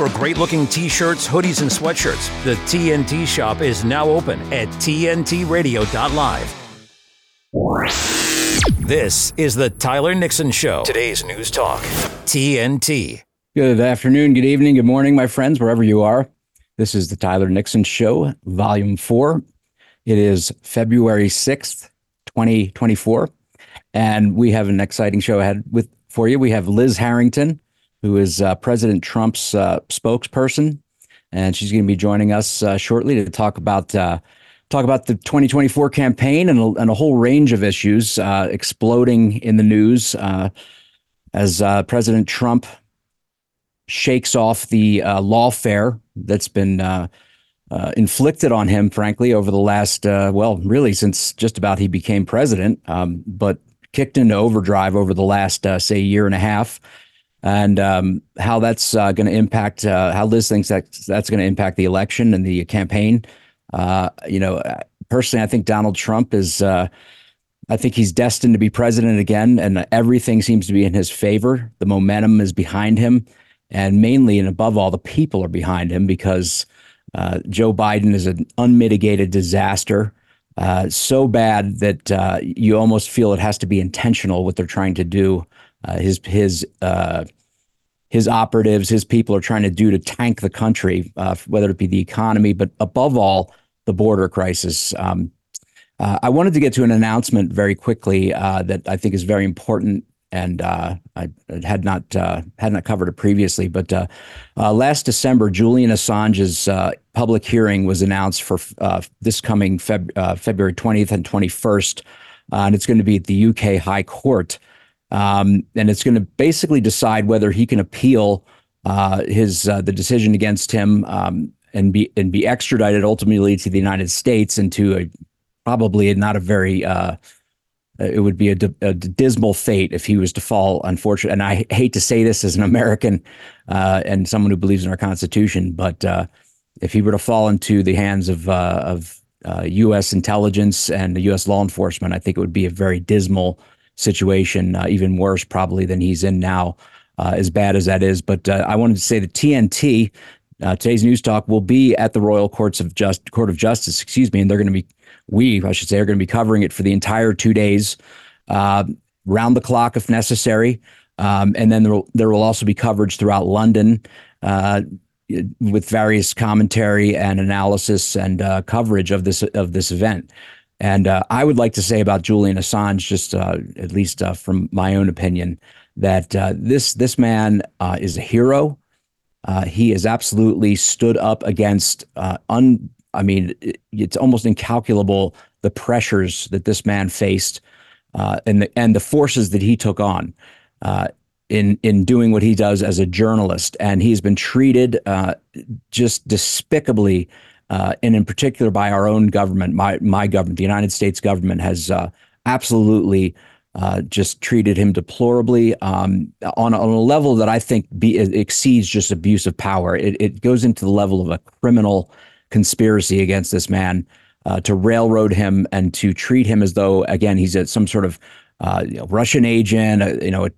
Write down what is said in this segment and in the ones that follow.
For great looking t shirts, hoodies, and sweatshirts, the TNT shop is now open at TNTRadio.live. This is the Tyler Nixon Show. Today's News Talk. TNT. Good afternoon, good evening, good morning, my friends, wherever you are. This is the Tyler Nixon Show, Volume 4. It is February 6th, 2024. And we have an exciting show ahead with for you. We have Liz Harrington, who is uh, President Trump's uh, spokesperson, and she's going to be joining us uh, shortly to talk about uh, talk about the 2024 campaign and a, and a whole range of issues uh, exploding in the news as President Trump shakes off the lawfare that's been uh, inflicted on him, frankly, over the last, uh, well, really since just about he became president, um, but kicked into overdrive over the last, uh, say, year and a half. And um, how that's uh, going to impact, uh, how Liz thinks that that's going to impact the election and the campaign. Uh, you know, personally, I think Donald Trump is, I think he's destined to be president again, and everything seems to be in his favor. The momentum is behind him. And mainly and above all, the people are behind him because uh, Joe Biden is an unmitigated disaster, uh, so bad that uh, you almost feel it has to be intentional what they're trying to do. Uh, his his uh, his operatives, his people are trying to do to tank the country, uh, whether it be the economy, but above all, the border crisis. Um, I wanted to get to an announcement very quickly that I think is very important and uh, I had not uh, had not covered it previously. But uh, uh last December, Julian Assange's uh, public hearing was announced for uh, this coming Feb- February 20th and 21st, and it's going to be at the UK High Court, um, and it's going to basically decide whether he can appeal his the decision against him um, and be and be extradited ultimately to the United States and to a probably not a very uh, it would be a, a, dismal fate if he was to fall. Unfortunately, and I hate to say this as an American uh, and someone who believes in our Constitution, but uh, if he were to fall into the hands of uh, of U.S. Uh, intelligence and U.S. law enforcement, I think it would be a very dismal situation, uh, even worse probably than he's in now. as bad as that is, but I wanted to say the TNT today's news talk will be at the Royal Courts of Just Court of Justice, excuse me, and they're going to be we, I should say, are going to be covering it for the entire two days, uh, round the clock if necessary. Um, and then there will, there will also be coverage throughout London uh, with various commentary and analysis and uh, coverage of this of this event. And uh, I would like to say about Julian Assange, just uh, at least uh, from my own opinion, that this this man is a hero. he has absolutely stood up against un, I mean, it's almost incalculable the pressures that this man faced uh, and the and the forces that he took on uh, in in doing what he does as a journalist. And he's been treated uh, just despicably, uh, and in particular by our own government, my my government, the United States government has uh, absolutely. Uh, just treated him deplorably um, on, on a level that I think be, exceeds just abuse of power. It, it goes into the level of a criminal conspiracy against this man uh, to railroad him and to treat him as though, again, he's some sort of uh, you know, Russian agent, a, you know, a,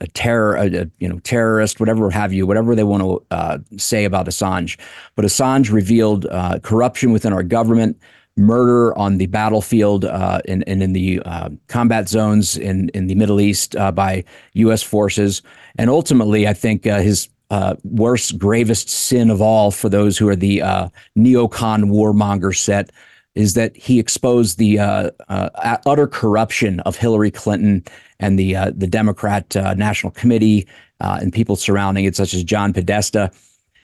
a, a terror, a, you know, terrorist, whatever have you, whatever they want to uh, say about Assange. But Assange revealed uh, corruption within our government, murder on the battlefield uh, and, and in the uh, combat zones in, in the Middle East by U.S. forces. And ultimately, I think his uh, worst, gravest sin of all for those who are the uh, neocon warmonger set is that he exposed the uh, uh utter corruption of Hillary Clinton and the uh, the Democrat uh, National Committee and people surrounding it, such as John Podesta.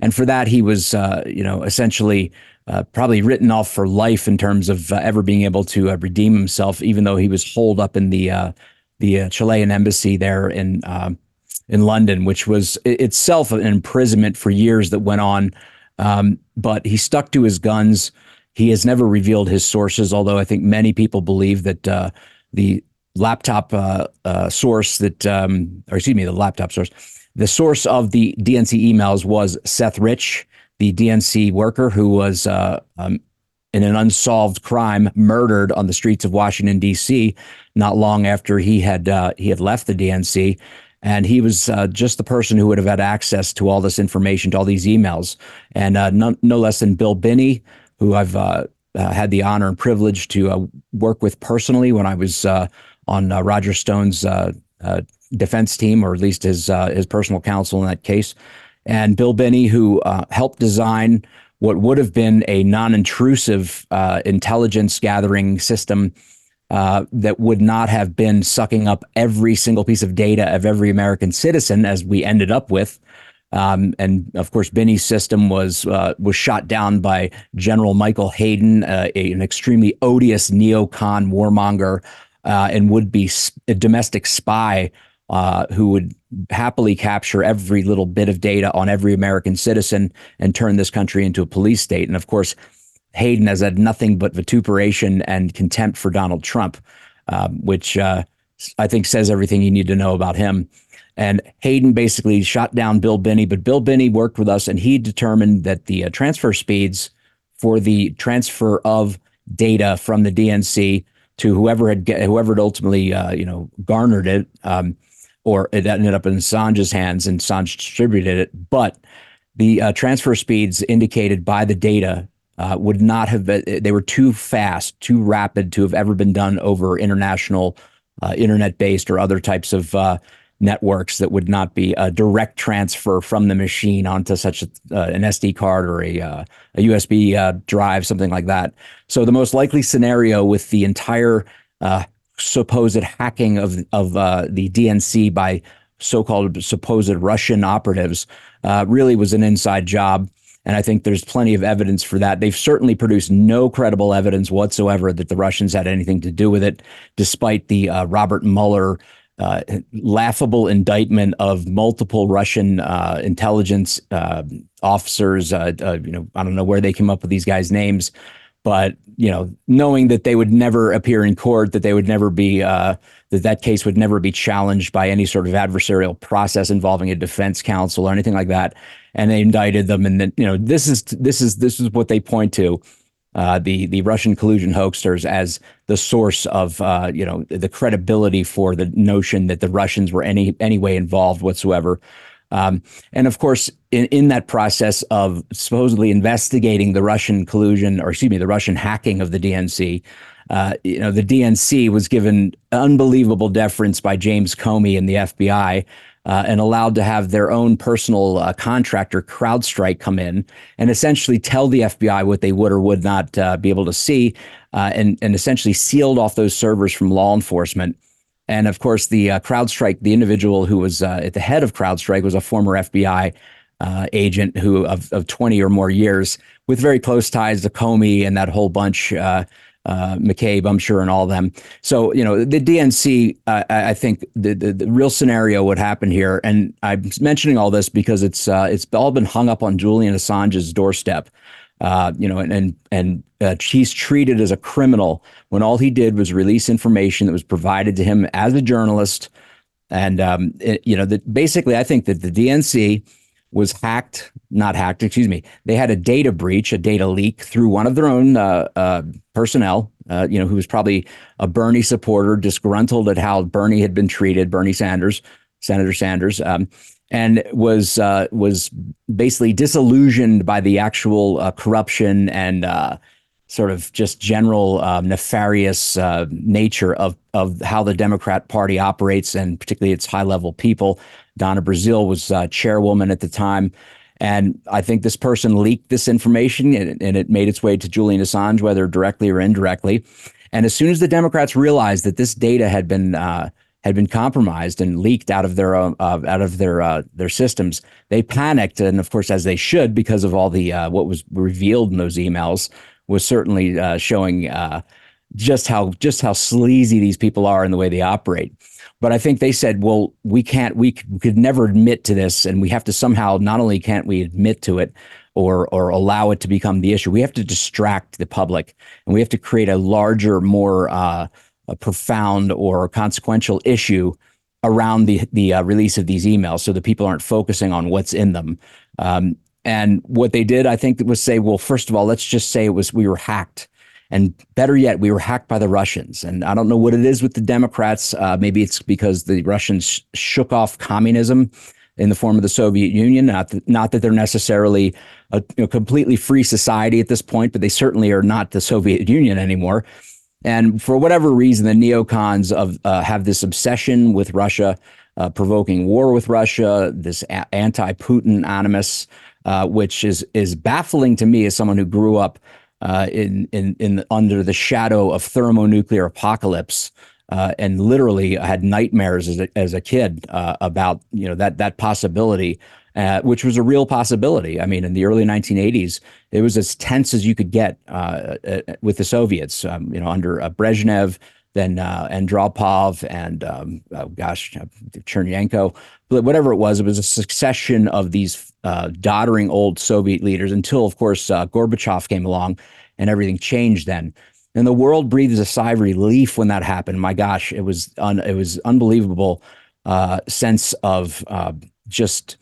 And for that, he was, you know, essentially probably written off for life in terms of ever being able to redeem himself, even though he was holed up in the the Chilean embassy there in in London, which was itself an imprisonment for years that went on. Um, but he stuck to his guns. He has never revealed his sources, although I think many people believe that uh, the laptop uh, uh, source that, um, or excuse me, the laptop source, the source of the DNC emails was Seth Rich, the DNC worker who was uh, um, in an unsolved crime murdered on the streets of Washington D.C. not long after he had uh, he had left the DNC and he was uh, just the person who would have had access to all this information, to all these emails, and uh, no, no, less than Bill Binney, who I've uh, uh had the honor and privilege to uh, work with personally when I was uh, on Roger Stone's defense team, or at least his his personal counsel in that case, and Bill Binney, who helped design what would have been a non-intrusive intelligence gathering system uh, that would not have been sucking up every single piece of data of every American citizen, as we ended up with. Um, and of course, Binney's system was uh, was shot down by General Michael Hayden, uh, a, an extremely odious neocon warmonger uh, and would be a domestic spy uh, who would happily capture every little bit of data on every American citizen and turn this country into a police state. And of course, Hayden has had nothing but vituperation and contempt for Donald Trump, um, which uh, I think says everything you need to know about him. And Hayden basically shot down Bill Binney, but Bill Binney worked with us and he determined that the uh, transfer speeds for the transfer of data from the DNC to whoever had whoever had ultimately uh, you know garnered it, um, or it ended up in Assange's hands and Assange distributed it, but the uh, transfer speeds indicated by the data uh, would not have been, they were too fast, too rapid to have ever been done over international, uh, internet based or other types of uh, networks that would not be a direct transfer from the machine onto such a, uh, an SD card or a, uh, a USB uh, drive, something like that. So the most likely scenario with the entire supposed hacking of, of the DNC by so-called supposed Russian operatives really was an inside job and I think there's plenty of evidence for that. They've certainly produced no credible evidence whatsoever that the Russians had anything to do with it, despite the uh, Robert Mueller uh, laughable indictment of multiple Russian uh, intelligence uh, officers. Uh, uh, you know, I don't know where they came up with these guys' names, but you know, knowing that they would never appear in court, that they would never be that that case would never be challenged by any sort of adversarial process involving a defense counsel or anything like that and they indicted them. And then you know this is this is this is what they point to. Uh, the the Russian collusion hoaxers as the source of uh, you know the credibility for the notion that the Russians were any any way involved whatsoever. Um, and of course, in, in that process of supposedly investigating the Russian collusion, or excuse me, the Russian hacking of the DNC, uh, you know, the DNC was given unbelievable deference by James Comey and the FBI uh, and allowed to have their own personal uh, contractor, CrowdStrike, come in and essentially tell the FBI what they would or would not uh, be able to see, uh, and and essentially sealed off those servers from law enforcement. And of course, the uh, CrowdStrike, the individual who was uh, at the head of CrowdStrike, was a former FBI agent who of of 20 or more years, with very close ties to Comey and that whole bunch uh, McCabe, I'm sure, and all them. So, you know, the DNC, uh, I think the, the, the real scenario would happen here, and I'm mentioning all this because it's uh, it's all been hung up on Julian Assange's doorstep. Uh, you know, and and and uh, he's treated as a criminal when all he did was release information that was provided to him as a journalist, and um, it, you know, that basically, I think that the DNC was hacked, not hacked, excuse me. They had a data breach, a data leak through one of their own uh, uh, personnel, uh, you know, who was probably a Bernie supporter, disgruntled at how Bernie had been treated, Bernie Sanders, Senator Sanders, um, and was uh, was basically disillusioned by the actual uh, corruption and uh, sort of just general uh, nefarious uh, nature of of how the Democrat Party operates, and particularly its high level people. Donna Brazile was uh, chairwoman at the time. And I think this person leaked this information and, and, it made its way to Julian Assange, whether directly or indirectly. And as soon as the Democrats realized that this data had been uh, had been compromised and leaked out of their uh, out of their uh, their systems, they panicked, and of course, as they should, because of all the uh, what was revealed in those emails was certainly uh, showing uh, just how just how sleazy these people are and the way they operate. But I think they said, well, we can't, we could never admit to this. And we have to somehow, not only can't we admit to it or, or allow it to become the issue, we have to distract the public and we have to create a larger, more uh, a profound or consequential issue around the, the uh, release of these emails so that people aren't focusing on what's in them. Um, and what they did, I think, was say, well, first of all, let's just say it was we were hacked And better yet, we were hacked by the Russians. And I don't know what it is with the Democrats. Uh, maybe it's because the Russians shook off communism in the form of the Soviet Union. Not that, not that they're necessarily a you know, completely free society at this point, but they certainly are not the Soviet Union anymore. And for whatever reason, the neocons of uh, have this obsession with Russia, uh, provoking war with Russia, this a- anti-Putin animus, uh, which is is baffling to me as someone who grew up uh, in in in under the shadow of thermonuclear apocalypse. Uh, and literally I had nightmares as a, as a kid uh, about you know that that possibility uh, which was a real possibility. I mean, in the early 1980s, it was as tense as you could get uh, uh, with the Soviets. Um, you know, under Brezhnev, then uh, Andropov, and um, oh gosh, Chernenko, whatever it was. It was a succession of these Uh, doddering old Soviet leaders until, of course, uh, Gorbachev came along, and everything changed. Then. And the world breathes a sigh of relief when that happened. My gosh, it was un- it was unbelievable uh, sense of just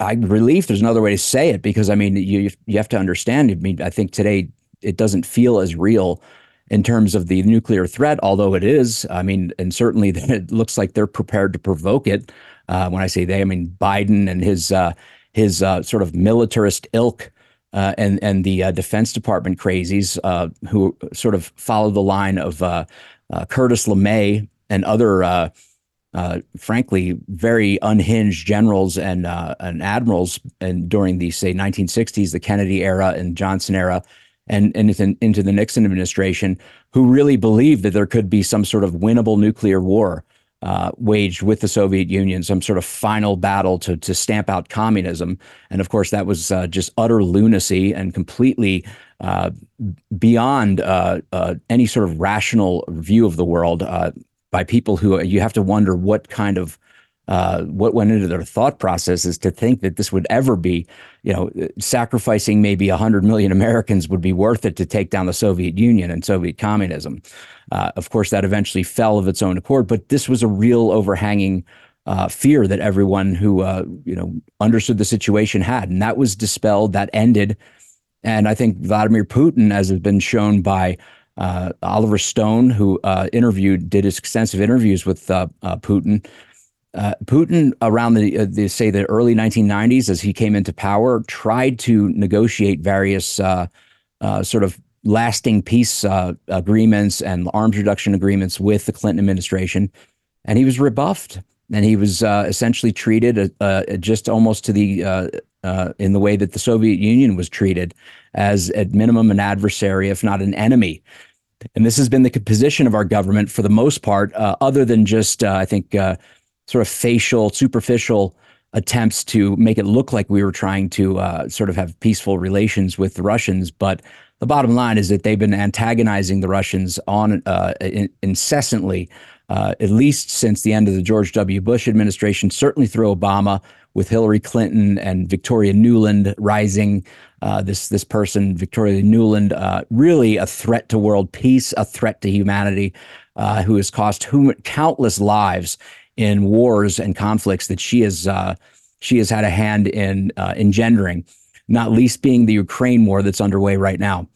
I relief. There's another way to say it because I mean you you have to understand. I mean I think today it doesn't feel as real in terms of the nuclear threat, although it is. I mean, and certainly it looks like they're prepared to provoke it. Uh, when I say they, I mean Biden and his uh, his uh, sort of militarist ilk. Uh, and and the Defense Department crazies who sort of follow the line of Curtis LeMay and other uh, frankly, very unhinged generals and uh, and admirals, and during the say 1960s, the Kennedy era and Johnson era, and and into, into the Nixon administration, who really believed that there could be some sort of winnable nuclear war uh, waged with the Soviet Union, some sort of final battle to to stamp out communism, and of course that was uh, just utter lunacy and completely. Uh, beyond uh, any sort of rational view of the world, by people who you have to wonder what kind of uh, what went into their thought processes to think that this would ever be, you know, sacrificing maybe 100 million Americans would be worth it to take down the Soviet Union and Soviet communism. Uh, of course, that eventually fell of its own accord, but this was a real overhanging uh, fear that everyone who, uh, you know, understood the situation had. And that was dispelled, that ended. And I think Vladimir Putin, as has been shown by uh, Oliver Stone, who uh, interviewed, did extensive interviews with uh, uh Putin. Uh, Putin, around the, uh, the, say the early 1990s, as he came into power, tried to negotiate various sort of lasting peace agreements and arms reduction agreements with the Clinton administration, and he was rebuffed, and he was essentially treated just almost to the in the way that the Soviet Union was treated as at minimum an adversary, if not an enemy. And this has been the position of our government for the most part, uh, other than just, uh, I think, uh, sort of facial, superficial attempts to make it look like we were trying to uh, sort of have peaceful relations with the Russians. But the bottom line is that they've been antagonizing the Russians on uh, in- incessantly, uh, at least since the end of the George W. Bush administration, certainly through Obama, with Hillary Clinton and Victoria Nuland rising uh, this this person, Victoria Nuland, uh, really a threat to world peace, a threat to humanity, uh, who has cost whom, countless lives in wars and conflicts that she has uh, she has had a hand in uh, engendering, not least being the Ukraine war that's underway right now.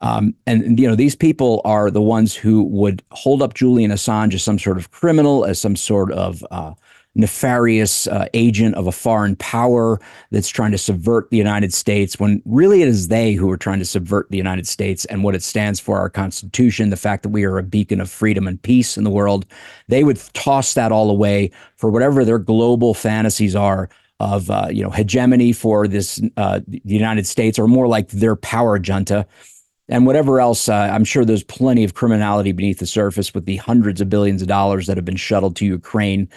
Um, and you know these people are the ones who would hold up Julian Assange as some sort of criminal, as some sort of uh, nefarious uh, agent of a foreign power that's trying to subvert the United States, when really it is they who are trying to subvert the United States and what it stands for, our Constitution, the fact that we are a beacon of freedom and peace in the world. They would toss that all away for whatever their global fantasies are of uh, you know hegemony for this uh, the United States, or more like their power junta. And whatever else, uh, I'm sure there's plenty of criminality beneath the surface with the hundreds of billions of dollars that have been shuttled to Ukraine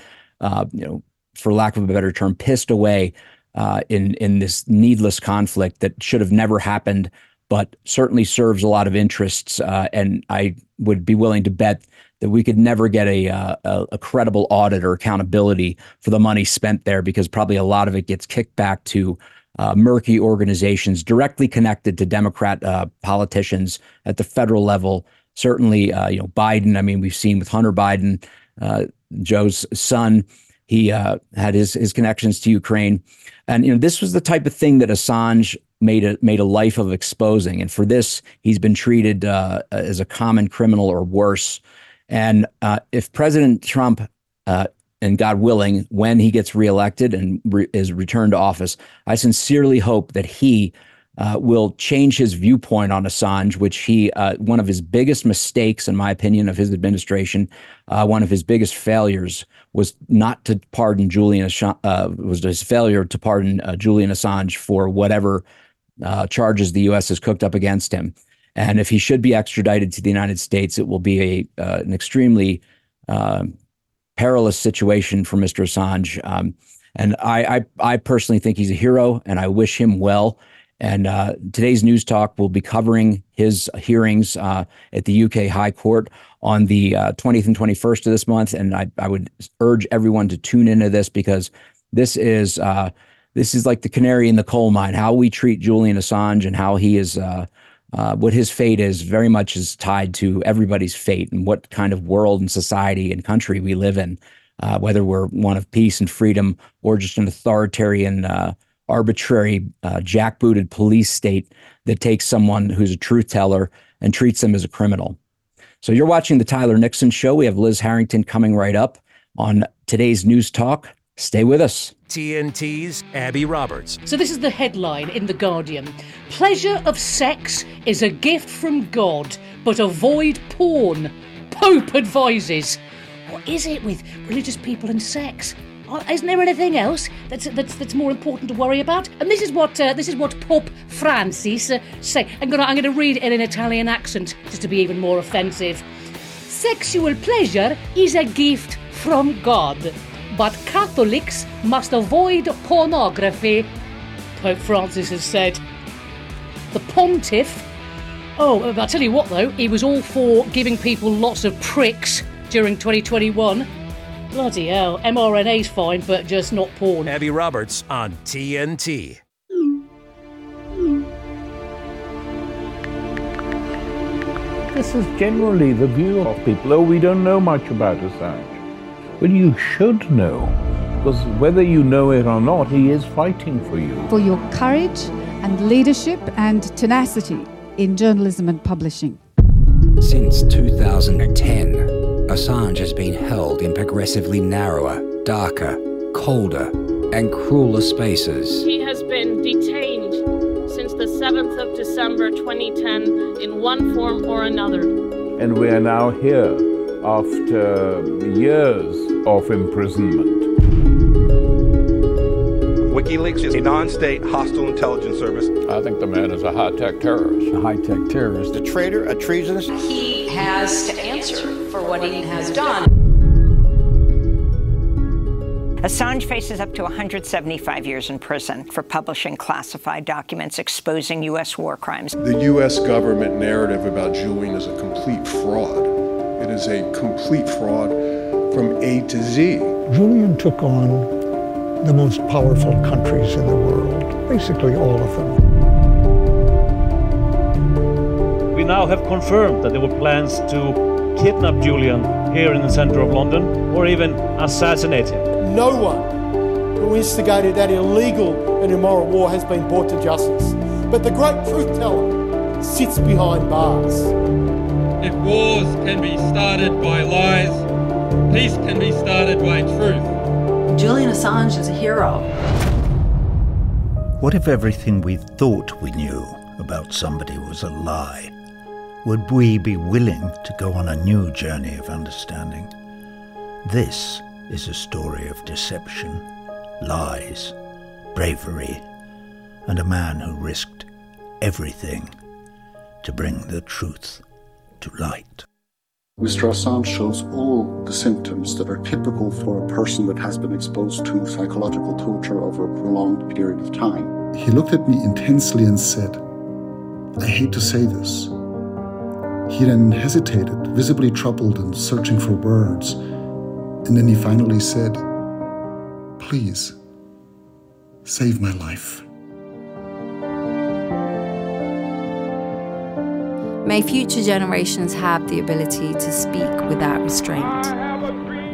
uh, you know, for lack of a better term, pissed away uh, in in this needless conflict that should have never happened, but certainly serves a lot of interests. Uh, and I would be willing to bet that we could never get a, uh, a, a credible audit or accountability for the money spent there, because probably a lot of it gets kicked back to. Uh, murky organizations directly connected to Democrat uh, politicians at the federal level. Certainly, you know Biden. I mean, we've seen with Hunter Biden uh, Joe's son. He uh, had his his connections to Ukraine, and you know this was the type of thing that Assange made a made a life of exposing, and for this, he's been treated uh, as a common criminal or worse. And uh, if President Trump, uh, and God willing, when he gets reelected and re- is returned to office, I sincerely hope that he uh, will change his viewpoint on Assange, which he uh, one of his biggest mistakes, in my opinion, of his administration, uh, one of his biggest failures was not to pardon Julian Assange, uh, was his failure to pardon uh, Julian Assange for whatever uh, charges the U.S. has cooked up against him. And if he should be extradited to the United States, it will be a an extremely perilous situation for Mr. Assange. Um, and I, I, I personally think he's a hero, and I wish him well. And uh, today's news talk will be covering his hearings uh, at the UK High Court on the uh, 20th and 21st of this month. And I, I would urge everyone to tune into this because this is uh, this is like the canary in the coal mine. How we treat Julian Assange and how he is uh, uh, what his fate is very much is tied to everybody's fate and what kind of world and society and country we live in. whether we're one of peace and freedom or just an authoritarian arbitrary, uh, jackbooted police state that takes someone who's a truth teller and treats them as a criminal. So you're watching the Tyler Nixon Show. We have Liz Harrington coming right up on today's News Talk. Stay with us. TNT's Abby Roberts. So, this is the headline in The Guardian Pleasure of sex is a gift from God, but avoid porn. Pope advises. What is it with religious people and sex? Isn't there anything else that's that's that's more important to worry about? And this is what uh, this is what Pope Francis uh, say. I'm gonna I'm gonna read it in an Italian accent just to be even more offensive. Sexual pleasure is a gift from God, but Catholics must avoid pornography. Pope Francis has said. The pontiff. Oh, I'll tell you what though, he was all for giving people lots of pricks during 2021. Bloody hell, mRNA's fine, but just not porn. Abby Roberts on TNT. This is generally the view of people. Oh, we don't know much about Assange. But you should know, because whether you know it or not, he is fighting for you. For your courage and leadership and tenacity in journalism and publishing. Since 2010, Assange has been held in progressively narrower, darker, colder, and crueler spaces. He has been detained since the 7th of December 2010 in one form or another. And we are now here after years of imprisonment. WikiLeaks is a non-state hostile intelligence service. I think the man is a high-tech terrorist. A high-tech terrorist. A traitor, a treasonous. He has to answer for what he has done. Assange faces up to 175 years in prison for publishing classified documents exposing U.S. war crimes. The U.S. government narrative about Julian is a complete fraud. It is a complete fraud from A to Z. Julian took on the most powerful countries in the world, basically all of them. We now have confirmed that there were plans to kidnap Julian here in the center of London or even assassinate him. No one who instigated that illegal and immoral war has been brought to justice. But the great truth teller sits behind bars. If wars can be started by lies, peace can be started by truth. Julian Assange is a hero. What if everything we thought we knew about somebody was a lie? Would we be willing to go on a new journey of understanding? This is a story of deception, lies, bravery, and a man who risked everything to bring the truth to light. Mr. Assange shows all the symptoms that are typical for a person that has been exposed to psychological torture over a prolonged period of time. He looked at me intensely and said, I hate to say this. He then hesitated, visibly troubled and searching for words. And then he finally said, Please, save my life. May future generations have the ability to speak without restraint.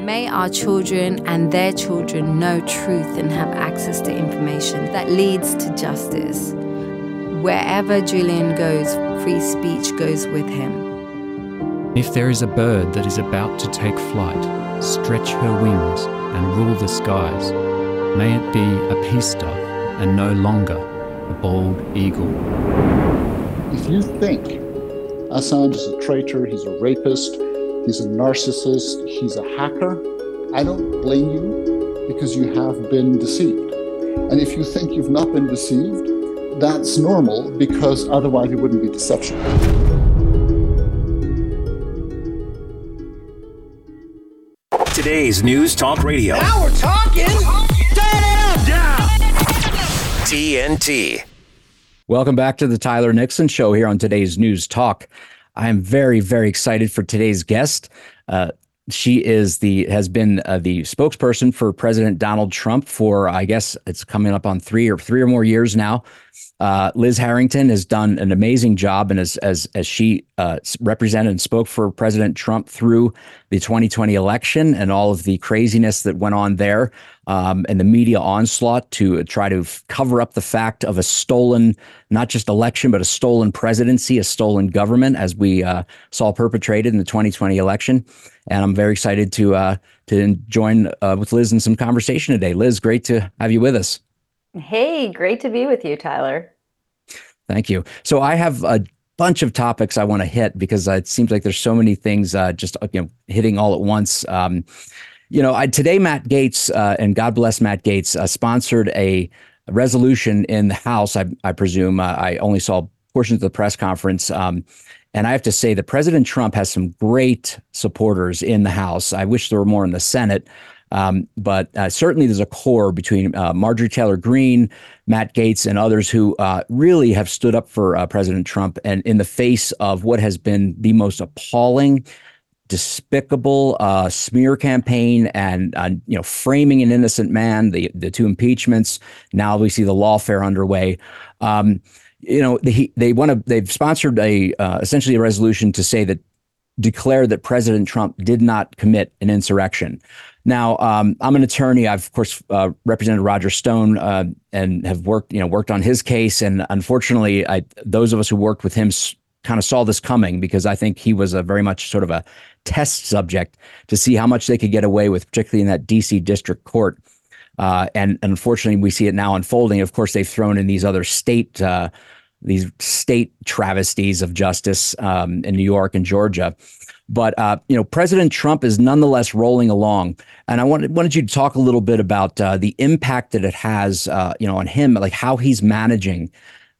May our children and their children know truth and have access to information that leads to justice. Wherever Julian goes, free speech goes with him. If there is a bird that is about to take flight, stretch her wings and rule the skies, may it be a peace dove and no longer a bald eagle. If you think Assange is a traitor, he's a rapist, he's a narcissist, he's a hacker, I don't blame you because you have been deceived. And if you think you've not been deceived, that's normal because otherwise it wouldn't be deception. Today's News Talk Radio. Now we're talking. TNT. Welcome back to the Tyler Nixon Show here on today's News Talk. I am very, very excited for today's guest. Uh, she is the has been uh, the spokesperson for President Donald Trump for I guess it's coming up on three or three or more years now. Uh, Liz Harrington has done an amazing job, and as as as she uh, represented and spoke for President Trump through the 2020 election and all of the craziness that went on there, um, and the media onslaught to try to cover up the fact of a stolen, not just election, but a stolen presidency, a stolen government, as we uh, saw perpetrated in the 2020 election. And I'm very excited to uh, to join uh, with Liz in some conversation today. Liz, great to have you with us. Hey, great to be with you, Tyler. Thank you. So I have a bunch of topics I want to hit because it seems like there's so many things uh, just you know hitting all at once. Um, you know, I, today Matt Gaetz uh, and God bless Matt Gaetz uh, sponsored a resolution in the House. I, I presume uh, I only saw portions of the press conference. Um, and I have to say that President Trump has some great supporters in the House. I wish there were more in the Senate. Um, but uh, certainly there's a core between uh, Marjorie Taylor Greene, Matt Gaetz, and others who uh, really have stood up for uh, President Trump and in the face of what has been the most appalling, despicable uh, smear campaign and uh, you know framing an innocent man, the the two impeachments. Now we see the lawfare underway. Um, you know they they want to they've sponsored a essentially a resolution to say that declare that President Trump did not commit an insurrection. Now, um, I'm an attorney. I've of course uh, represented Roger Stone uh, and have worked, you know, worked on his case. And unfortunately, I, those of us who worked with him s- kind of saw this coming because I think he was a very much sort of a test subject to see how much they could get away with, particularly in that D.C. District Court. Uh, and, and, unfortunately, we see it now unfolding. Of course, they've thrown in these other state uh, these state travesties of justice um, in New York and Georgia. But uh, you know, President Trump is nonetheless rolling along, and I wanted wanted you to talk a little bit about uh, the impact that it has, uh, you know, on him, like how he's managing,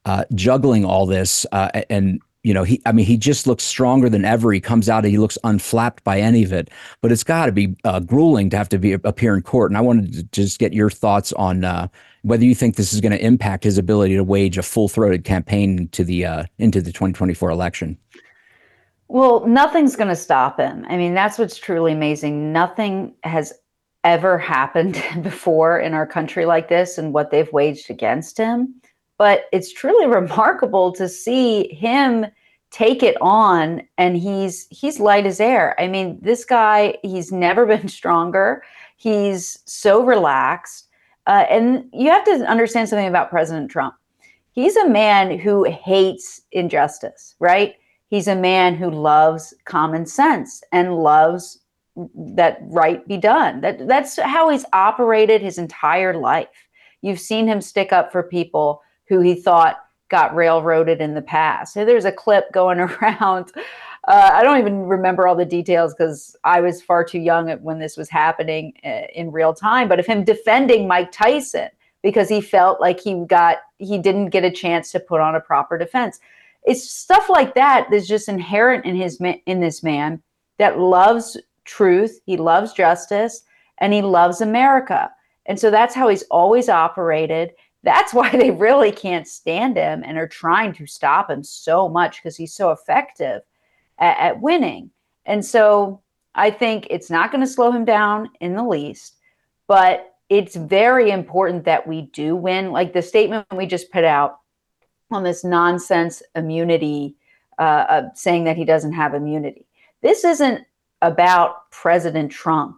uh, juggling all this, uh, and you know, he, I mean, he just looks stronger than ever. He comes out and he looks unflapped by any of it. But it's got to be uh, grueling to have to be appear in court. And I wanted to just get your thoughts on uh, whether you think this is going to impact his ability to wage a full throated campaign into the uh, into the 2024 election. Well, nothing's going to stop him. I mean, that's what's truly amazing. Nothing has ever happened before in our country like this and what they've waged against him. But it's truly remarkable to see him take it on and he's he's light as air. I mean, this guy, he's never been stronger. He's so relaxed. Uh, and you have to understand something about President Trump. He's a man who hates injustice, right? He's a man who loves common sense and loves that right be done. That that's how he's operated his entire life. You've seen him stick up for people who he thought got railroaded in the past. So there's a clip going around. Uh, I don't even remember all the details because I was far too young when this was happening uh, in real time. But of him defending Mike Tyson because he felt like he got he didn't get a chance to put on a proper defense it's stuff like that that's just inherent in his in this man that loves truth he loves justice and he loves america and so that's how he's always operated that's why they really can't stand him and are trying to stop him so much because he's so effective at, at winning and so i think it's not going to slow him down in the least but it's very important that we do win like the statement we just put out on this nonsense immunity, uh, uh, saying that he doesn't have immunity. This isn't about President Trump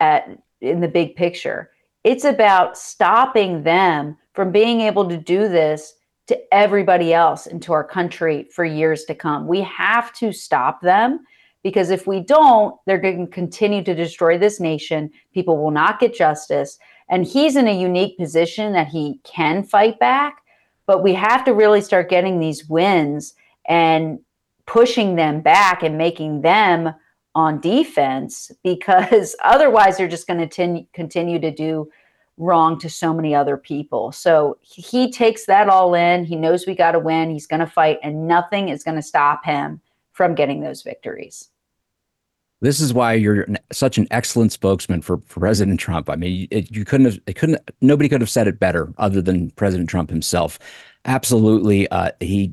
at, in the big picture. It's about stopping them from being able to do this to everybody else and to our country for years to come. We have to stop them because if we don't, they're going to continue to destroy this nation. People will not get justice. And he's in a unique position that he can fight back, but we have to really start getting these wins and pushing them back and making them on defense because otherwise they're just going to continue to do wrong to so many other people. So he takes that all in. He knows we got to win. He's going to fight, and nothing is going to stop him from getting those victories. This is why you're such an excellent spokesman for, for President Trump. I mean, it, you couldn't have, it couldn't, nobody could have said it better other than President Trump himself. Absolutely, uh, he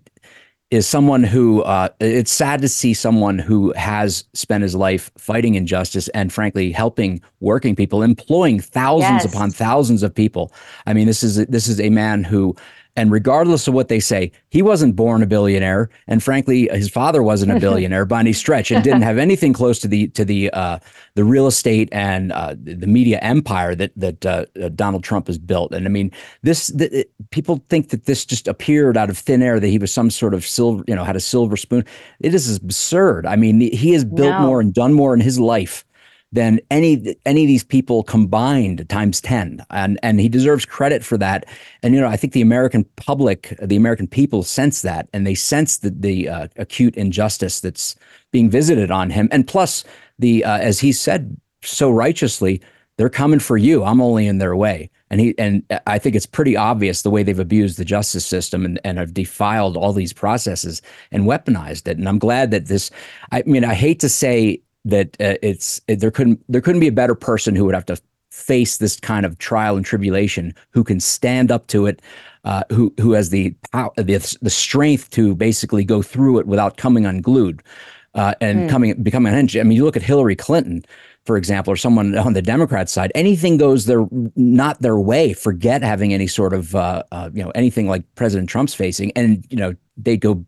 is someone who uh, it's sad to see someone who has spent his life fighting injustice and frankly helping working people employing thousands yes. upon thousands of people i mean this is this is a man who and regardless of what they say, he wasn't born a billionaire, and frankly, his father wasn't a billionaire by any stretch, and didn't have anything close to the to the uh, the real estate and uh, the media empire that that uh, uh, Donald Trump has built. And I mean, this the, it, people think that this just appeared out of thin air that he was some sort of silver, you know, had a silver spoon. It is absurd. I mean, he has built no. more and done more in his life than any any of these people combined times 10 and and he deserves credit for that. And you know i think the american public the american people sense that and they sense the the uh, acute injustice that's being visited on him. And plus the uh, as he said so righteously they're coming for you. I'm only in their way. And he and i think it's pretty obvious the way they've abused the justice system and, and have defiled all these processes and weaponized it. And i'm glad that this i mean i hate to say that uh, it's it, there couldn't there couldn't be a better person who would have to face this kind of trial and tribulation who can stand up to it uh, who who has the, the the strength to basically go through it without coming unglued uh, and mm. coming becoming unhinged. I mean, you look at Hillary Clinton, for example, or someone on the Democrat side. Anything goes their not their way. Forget having any sort of uh, uh, you know anything like President Trump's facing, and you know they go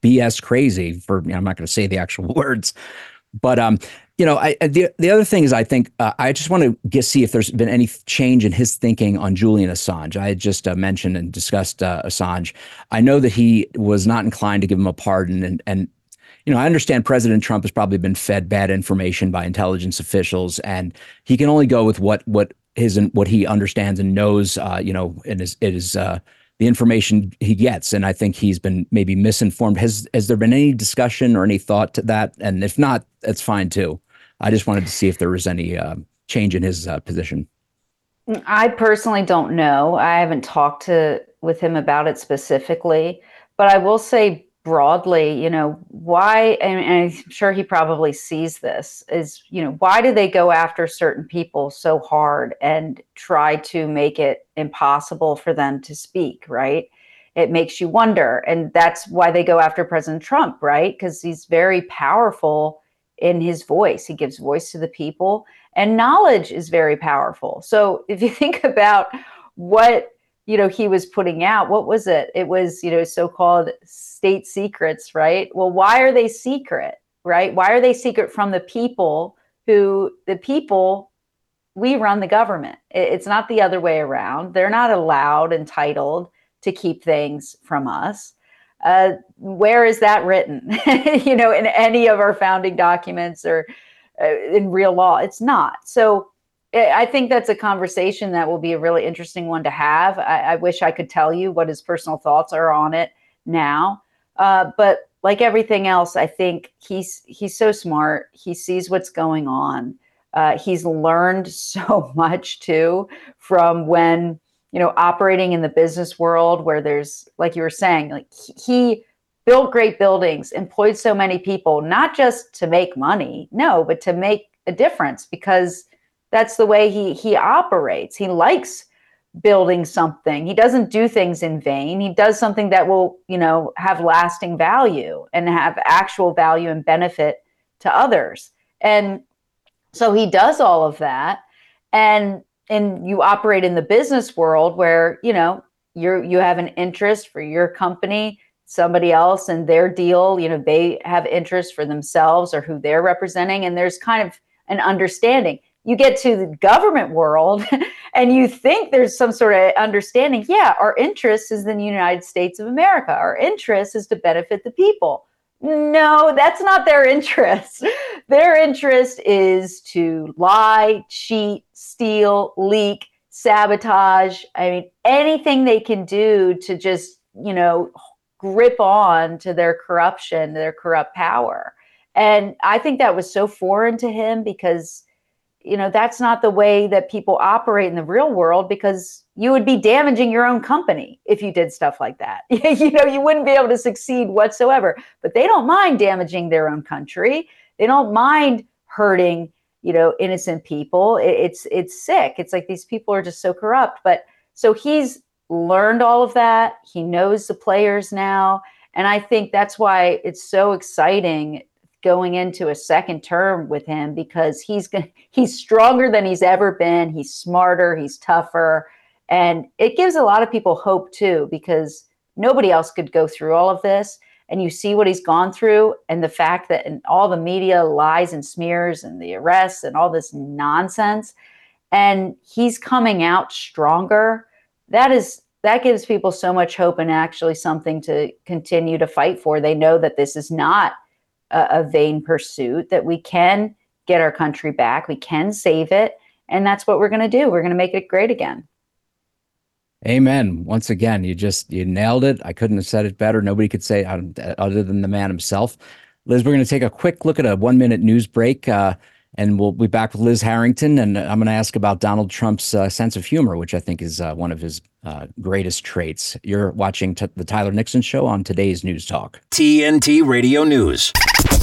BS crazy for. You know, I'm not going to say the actual words, but um, you know, I, the the other thing is, I think uh, I just want to get see if there's been any change in his thinking on Julian Assange. I had just uh, mentioned and discussed uh, Assange. I know that he was not inclined to give him a pardon, and and you know, I understand President Trump has probably been fed bad information by intelligence officials, and he can only go with what what his what he understands and knows. Uh, you know, in it is. The information he gets. And I think he's been maybe misinformed. Has has there been any discussion or any thought to that? And if not, that's fine too. I just wanted to see if there was any uh, change in his uh, position. I personally don't know. I haven't talked to with him about it specifically, but I will say broadly, you know, why, and, and, I'm sure he probably sees this, is, you know, why do they go after certain people so hard and try to make it impossible for them to speak, right? It makes you wonder. And that's why they go after President Trump, right? Because he's very powerful in his voice. He gives voice to the people, and knowledge is very powerful. So if you think about what you know he was putting out what was it? It was you know so-called state secrets right? Well why are they secret right? Why are they secret from the people who the people we run the government. It's not the other way around. They're not allowed entitled to keep things from us. Uh, where is that written? You know in any of our founding documents or uh, in real law. It's not. So I think that's a conversation that will be a really interesting one to have. I, I wish I could tell you what his personal thoughts are on it now, uh, but like everything else, I think he's he's so smart. He sees what's going on. Uh, he's learned so much too from when you know operating in the business world, where there's like you were saying, like he built great buildings, employed so many people, not just to make money, no, but to make a difference because that's the way he he operates. He likes building something. He doesn't do things in vain. He does something that will, you know, have lasting value and have actual value and benefit to others. And so he does all of that. And and you operate in the business world where, you know, you're you have an interest for your company, somebody else and their deal, you know, they have interest for themselves or who they're representing and there's kind of an understanding you get to the government world and you think there's some sort of understanding. Yeah, our interest is in the United States of America. Our interest is to benefit the people. No, that's not their interest. Their interest is to lie, cheat, steal, leak, sabotage. I mean, anything they can do to just, you know, grip on to their corruption, their corrupt power. And I think that was so foreign to him because you know that's not the way that people operate in the real world because you would be damaging your own company if you did stuff like that. You know you wouldn't be able to succeed whatsoever. But they don't mind damaging their own country. They don't mind hurting you know innocent people. It's it's sick. It's like these people are just so corrupt. But so he's learned all of that. He knows the players now. And i think that's why it's so exciting going into a second term with him because he's he's stronger than he's ever been. He's smarter, he's tougher, and it gives a lot of people hope too because nobody else could go through all of this. And you see what he's gone through, and the fact that all the media lies and smears, and the arrests, and all this nonsense, and he's coming out stronger. That is that gives people so much hope and actually something to continue to fight for. They know that this is not a, a vain pursuit, that we can get our country back, we can save it. And that's what we're going to do. We're going to make it great again. Amen. Once again, you just you nailed it. I couldn't have said it better. Nobody could say it other than the man himself. Liz, we're going to take a quick look at a one minute news break, uh, and we'll be back with Liz Harrington. And I'm going to ask about Donald Trump's uh, sense of humor, which I think is uh, one of his uh, greatest traits. You're watching t- the Tyler Nixon Show on today's News Talk. TNT Radio News.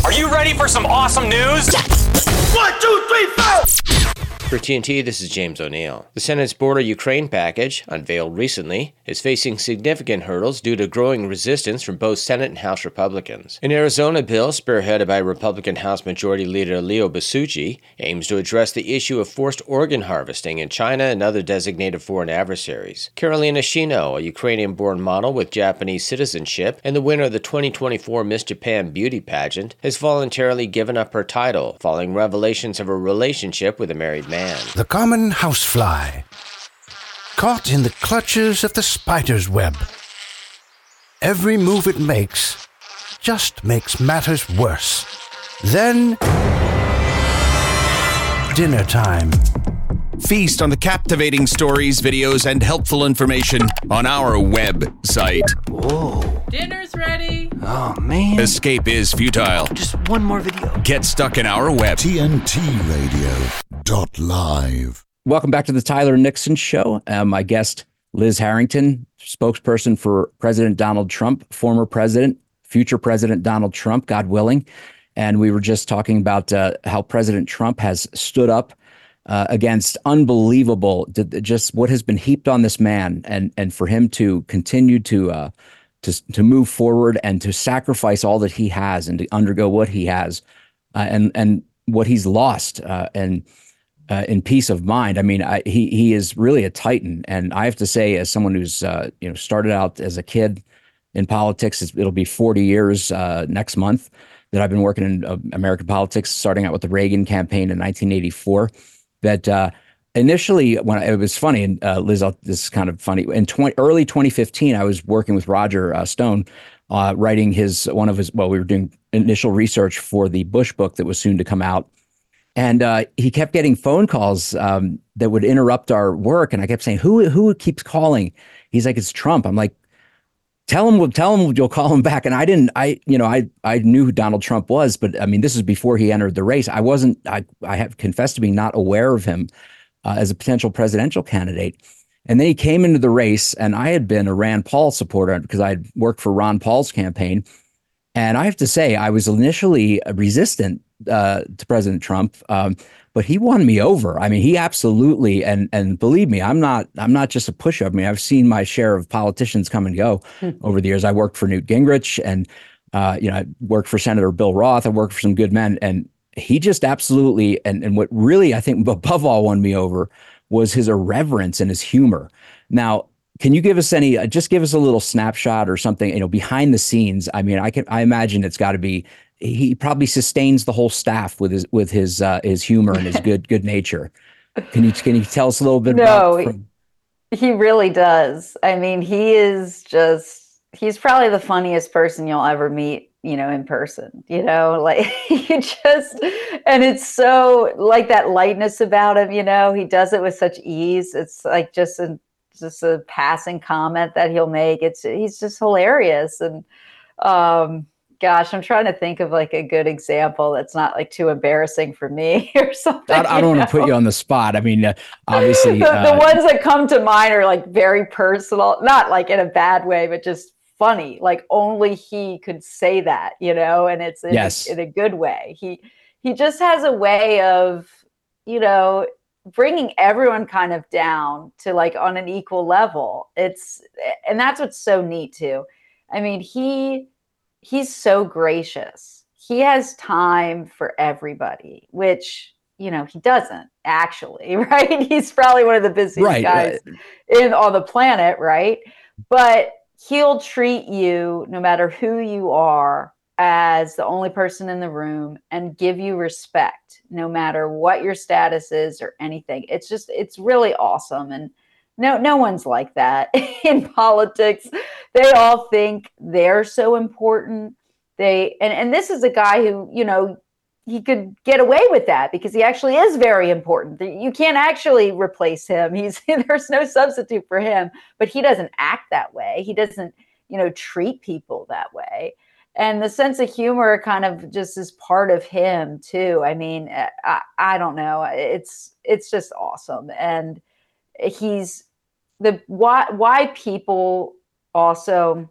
Are you ready for some awesome news? One, two, three, four! For TNT, this is James O'Neill. The Senate's border Ukraine package, unveiled recently, is facing significant hurdles due to growing resistance from both Senate and House Republicans. An Arizona bill, spearheaded by Republican House Majority Leader Leo Biasiucci, aims to address the issue of forced organ harvesting in China and other designated foreign adversaries. Karolina Shiino, a Ukrainian born model with Japanese citizenship and the winner of the 2024 Miss Japan Beauty pageant, has voluntarily given up her title following revelations of her relationship with a married man man. The common housefly, caught in the clutches of the spider's web. Every move it makes just makes matters worse. Then, dinner time. Feast on the captivating stories, videos, and helpful information on our website. Whoa. Dinner's ready. Oh, man. Escape is futile. Just one more video. Get stuck in our web. TNT Radio dot live. Welcome back to the Tyler Nixon Show. Uh, my guest, Liz Harrington, spokesperson for President Donald Trump, former president, future President Donald Trump, God willing. And we were just talking about uh, how President Trump has stood up uh, against unbelievable, just what has been heaped on this man, and and for him to continue to uh, to to move forward and to sacrifice all that he has and to undergo what he has, uh, and and what he's lost, uh, and uh, in peace of mind. I mean, I, he he is really a titan, and I have to say, as someone who's uh, you know started out as a kid in politics, it'll be 40 years next month that I've been working in American politics, starting out with the Reagan campaign in 1984 that uh, initially when it was funny and uh, Liz, this is kind of funny. In 20, early 2015, I was working with Roger uh, Stone, uh, writing his one of his. Well, we were doing initial research for the Bush book that was soon to come out, and uh, he kept getting phone calls um, that would interrupt our work, and I kept saying, "Who who keeps calling?" He's like, "It's Trump." I'm like, tell him tell him you'll call him back. And i didn't i you know i i knew who donald trump was but i mean this is before he entered the race. I wasn't i i have confessed to being not aware of him uh, as a potential presidential candidate. And then he came into the race and i had been a rand paul supporter because i had worked for ron paul's campaign. And i have to say i was initially resistant uh, to president trump. Um, but he won me over. I mean, he absolutely and and believe me, I'm not I'm not just a pusher. I mean, I've seen my share of politicians come and go over the years. I worked for Newt Gingrich, and uh, you know, I worked for Senator Bill Roth. I worked for some good men, and he just absolutely and and what really I think above all won me over was his irreverence and his humor. Now, can you give us any uh, just give us a little snapshot or something you know behind the scenes i mean i can i imagine it's got to be he probably sustains the whole staff with his with his uh, his humor and his good good nature. Can you can you tell us a little bit no, about? From- he really does. I mean, he is just he's probably the funniest person you'll ever meet, you know, in person. You know, like you just and it's so like that lightness about him, you know, he does it with such ease. It's like just a just a passing comment that he'll make. It's he's just hilarious and um gosh, I'm trying to think of like a good example that's not like too embarrassing for me or something. I, I don't want to put you on the spot. I mean, uh, obviously, the, uh, the ones that come to mind are like very personal, not like in a bad way, but just funny. Like only he could say that, you know, and it's in, yes. in a good way. He he just has a way of, you know, bringing everyone kind of down to like on an equal level. It's and that's what's so neat too. I mean, he he's so gracious. He has time for everybody, which you know he doesn't actually, right? He's probably one of the busiest Right, guys in on the planet, right? But he'll treat you, no matter who you are, as the only person in the room and give you respect, no matter what your status is or anything. It's just it's really awesome and no no one's like that in politics. They all think they're so important. They and and this is a guy who you know he could get away with that because he actually is very important. You can't actually replace him. He's there's no substitute for him but he doesn't act that way. He doesn't you know treat people that way. And the sense of humor kind of just is part of him too. I mean eh, i, I don't know. It's it's just awesome. And he's the why why people also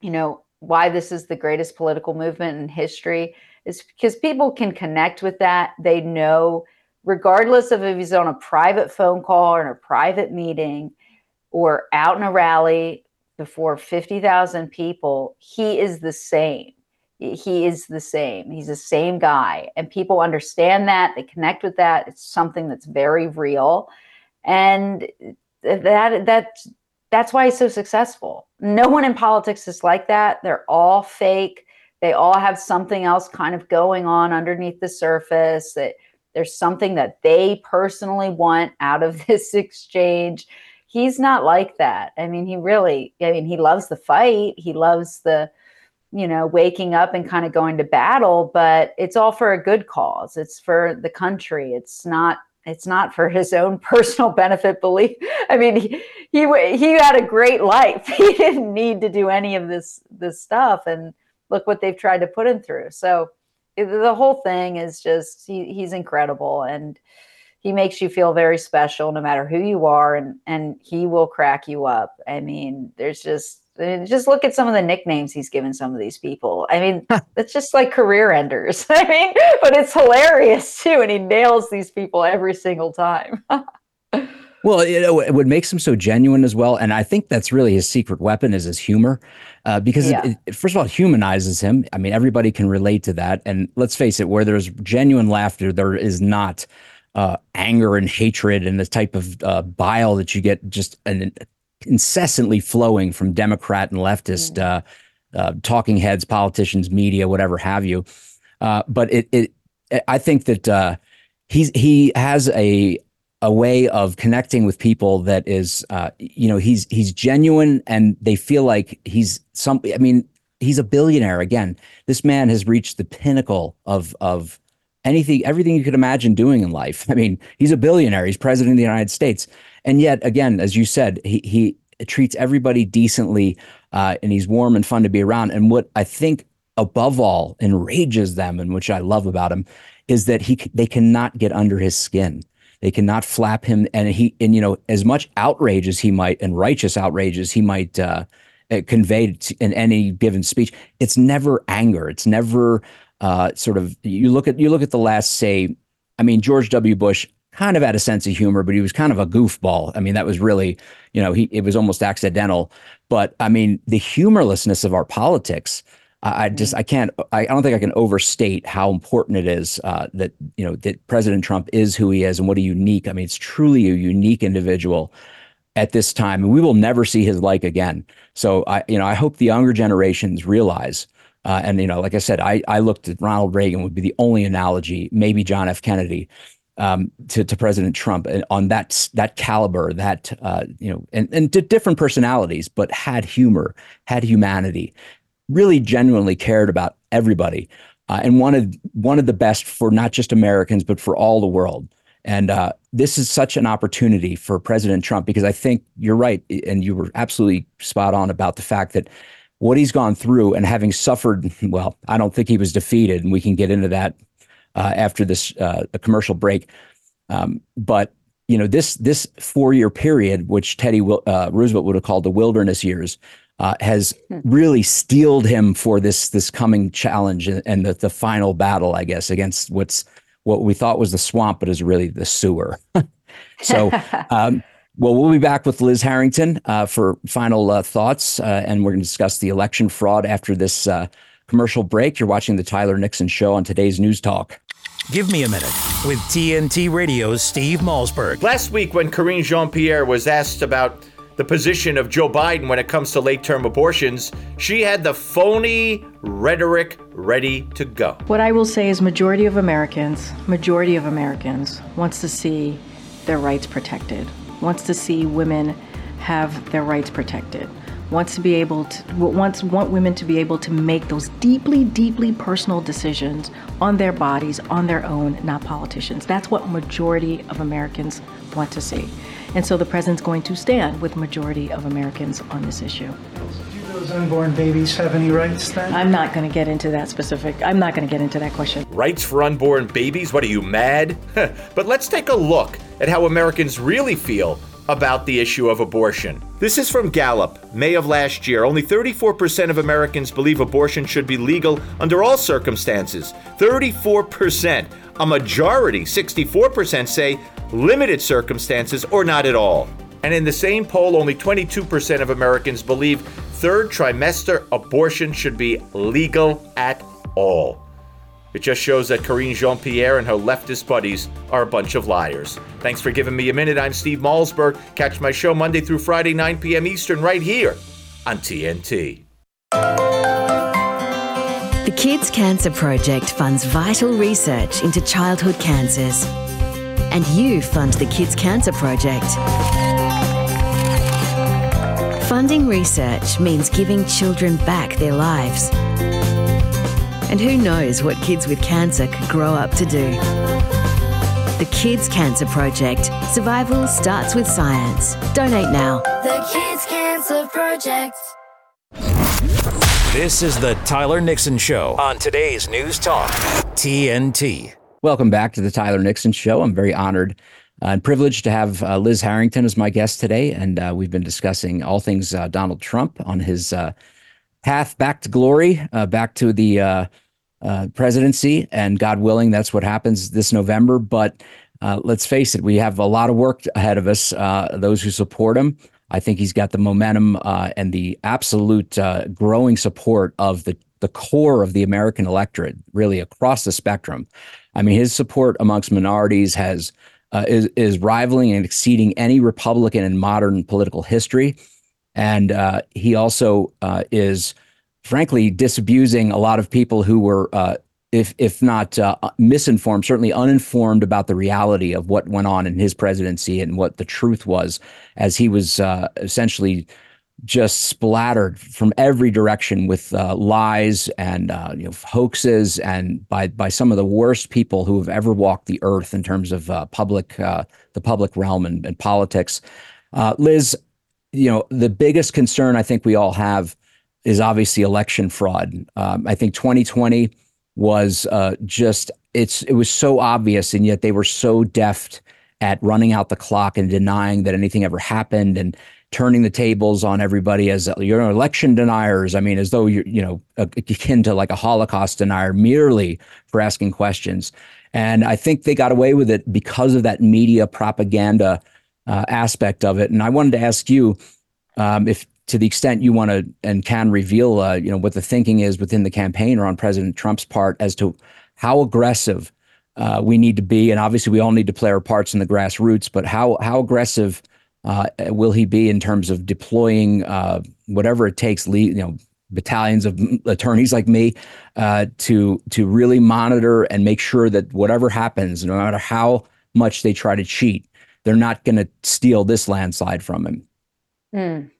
you know why this is the greatest political movement in history is because people can connect with that. They know regardless of if he's on a private phone call or in a private meeting or out in a rally before 50,000 people he is the same. He is the same. He's the same guy. And people understand that. They connect with that. It's something that's very real. And that that that's why he's so successful. No one in politics is like that. They're all fake. They all have something else kind of going on underneath the surface. That there's something that they personally want out of this exchange. He's not like that. I mean, he really, I mean, he loves the fight. He loves the, you know, waking up and kind of going to battle, but it's all for a good cause. It's for the country. It's not it's not for his own personal benefit belief i mean he, he he had a great life. He didn't need to do any of this this stuff and look what they've tried to put him through. So the whole thing is just he, he's incredible and he makes you feel very special no matter who you are and and he will crack you up. I mean there's just just look at some of the nicknames he's given some of these people. I mean, it's just like career enders. I mean, but it's hilarious too, and he nails these people every single time. well, you know, what makes him so genuine as well, and I think that's really his secret weapon is his humor, uh, because Yeah. it, it, first of all, it humanizes him. I mean, everybody can relate to that, and let's face it, where there's genuine laughter, there is not uh, anger and hatred and the type of uh, bile that you get just an incessantly flowing from Democrat and leftist uh, uh, talking heads, politicians, media, whatever have you. Uh, but it, it, I think that uh, he's he has a a way of connecting with people that is, uh, you know, he's he's genuine, and they feel like he's some. I mean, he's a billionaire again. This man has reached the pinnacle of of anything, everything you could imagine doing in life. I mean, he's a billionaire. He's president of the United States, and yet, again, as you said, he he treats everybody decently, uh, and he's warm and fun to be around. And what I think above all enrages them, and which I love about him, is that he they cannot get under his skin. They cannot flap him, and he and you know as much outrage as he might and righteous outrage as he might uh, convey in any given speech. It's never anger. It's never uh, sort of you look at you look at the last say. I mean George W. Bush kind of had a sense of humor, but he was kind of a goofball. I mean that was really you know he it was almost accidental. But I mean the humorlessness of our politics. I I just I can't I I don't think I can overstate how important it is uh, that you know that President Trump is who he is and what a unique I mean it's truly a unique individual at this time and we will never see his like again. So I you know I hope the younger generations realize Uh, and you know, like I said, I I looked at Ronald Reagan would be the only analogy, maybe John F. Kennedy, um, to to President Trump on that that caliber, that uh, you know, and and different personalities, but had humor, had humanity, really genuinely cared about everybody, uh, and wanted wanted the best for not just Americans but for all the world. And uh, this is such an opportunity for President Trump because I think you're right, and you were absolutely spot on about the fact that what he's gone through and having suffered, well, I don't think he was defeated, and we can get into that after this uh, commercial break. Um, but you know, this this four year period, which Teddy uh, Roosevelt would have called the wilderness years, uh, has hmm. really steeled him for this this coming challenge and, the the final battle, I guess, against what's what we thought was the swamp, but is really the sewer. so. Um, well, we'll be back with Liz Harrington uh, for final uh, thoughts, uh, and we're going to discuss the election fraud after this uh, commercial break. You're watching the Tyler Nixon Show on today's News Talk. Give me a minute with TNT Radio's Steve Malzberg. Last week, when Karine Jean Pierre was asked about the position of Joe Biden when it comes to late term abortions, she had the phony rhetoric ready to go. What I will say is majority of Americans, majority of Americans wants to see their rights protected wants to see women have their rights protected, wants to be able to wants want women to be able to make those deeply, deeply personal decisions on their bodies on their own, not politicians. That's what majority of Americans want to see. And so the president's going to stand with majority of Americans on this issue. Do those unborn babies have any rights then? I'm not going to get into that specific. I'm not going to get into that question. Rights for unborn babies? What are you mad? but let's take a look at how Americans really feel about the issue of abortion. This is from Gallup, May of last year. Only 34% of Americans believe abortion should be legal under all circumstances. 34%. A majority, 64%, say limited circumstances or not at all. And in the same poll, only 22% of Americans believe third trimester abortion should be legal at all. It just shows that Karine Jean Pierre and her leftist buddies are a bunch of liars. Thanks for giving me a minute. I'm Steve Malzberg. Catch my show Monday through Friday, 9 p.m. Eastern, right here on TNT. The Kids Cancer Project funds vital research into childhood cancers. And you fund the Kids Cancer Project. Funding research means giving children back their lives. And who knows what kids with cancer could grow up to do? The Kids Cancer Project. Survival starts with science. Donate now. The Kids Cancer Project. This is the Tyler Nixon Show on today's News Talk, TNT. Welcome back to the Tyler Nixon Show. I'm very honored uh, and privileged to have uh, Liz Harrington as my guest today. And uh, we've been discussing all things uh, Donald Trump on his uh, path back to glory, uh, back to the uh, uh, presidency. And God willing, that's what happens this November. But uh, let's face it, we have a lot of work ahead of us. Uh, those who support him, I think he's got the momentum uh, and the absolute growing support of the the core of the American electorate, really across the spectrum. I mean, his support amongst minorities has is is rivaling and exceeding any Republican in modern political history. And uh, he also uh, is, frankly, disabusing a lot of people who were, uh, if if not uh, misinformed, certainly uninformed about the reality of what went on in his presidency and what the truth was, as he was uh, essentially just splattered from every direction with uh, lies and you know hoaxes and by by some of the worst people who have ever walked the earth in terms of public the public realm and, and politics. Liz, you know, the biggest concern I think we all have is obviously election fraud. Um, I think 2020 was uh, just it's it was so obvious, and yet they were so deft at running out the clock and denying that anything ever happened and turning the tables on everybody as you're election deniers. I mean, as though you're you know akin to like a Holocaust denier merely for asking questions. And I think they got away with it because of that media propaganda uh, aspect of it. And I wanted to ask you um, if to the extent you want to and can reveal, uh, you know, what the thinking is within the campaign or on President Trump's part as to how aggressive uh, we need to be, and obviously we all need to play our parts in the grassroots. But how how aggressive uh, will he be in terms of deploying uh, whatever it takes, you know, battalions of attorneys like me uh, to to really monitor and make sure that whatever happens, no matter how much they try to cheat, they're not going to steal this landslide from him. Mm.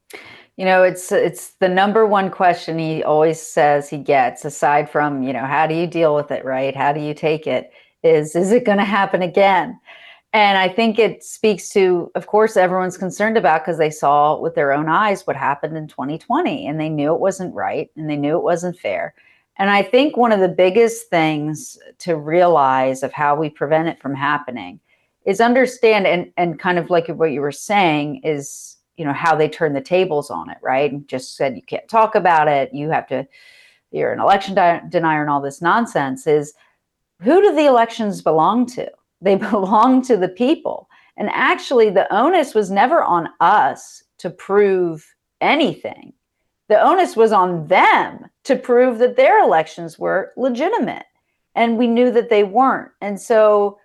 You know, it's it's the number one question he always says he gets, aside from you know, how do you deal with it, right? How do you take it? Is is it going to happen again? And I think it speaks to, of course, everyone's concerned about because they saw with their own eyes what happened in 2020 and they knew it wasn't right and they knew it wasn't fair. And I think one of the biggest things to realize of how we prevent it from happening is understand and, and kind of like what you were saying is, you know, how they turn the tables on it, right? And just said you can't talk about it. You have to, you're an election denier and all this nonsense is who do the elections belong to? They belong to the people. And actually, the onus was never on us to prove anything. The onus was on them to prove that their elections were legitimate. And we knew that they weren't. And so,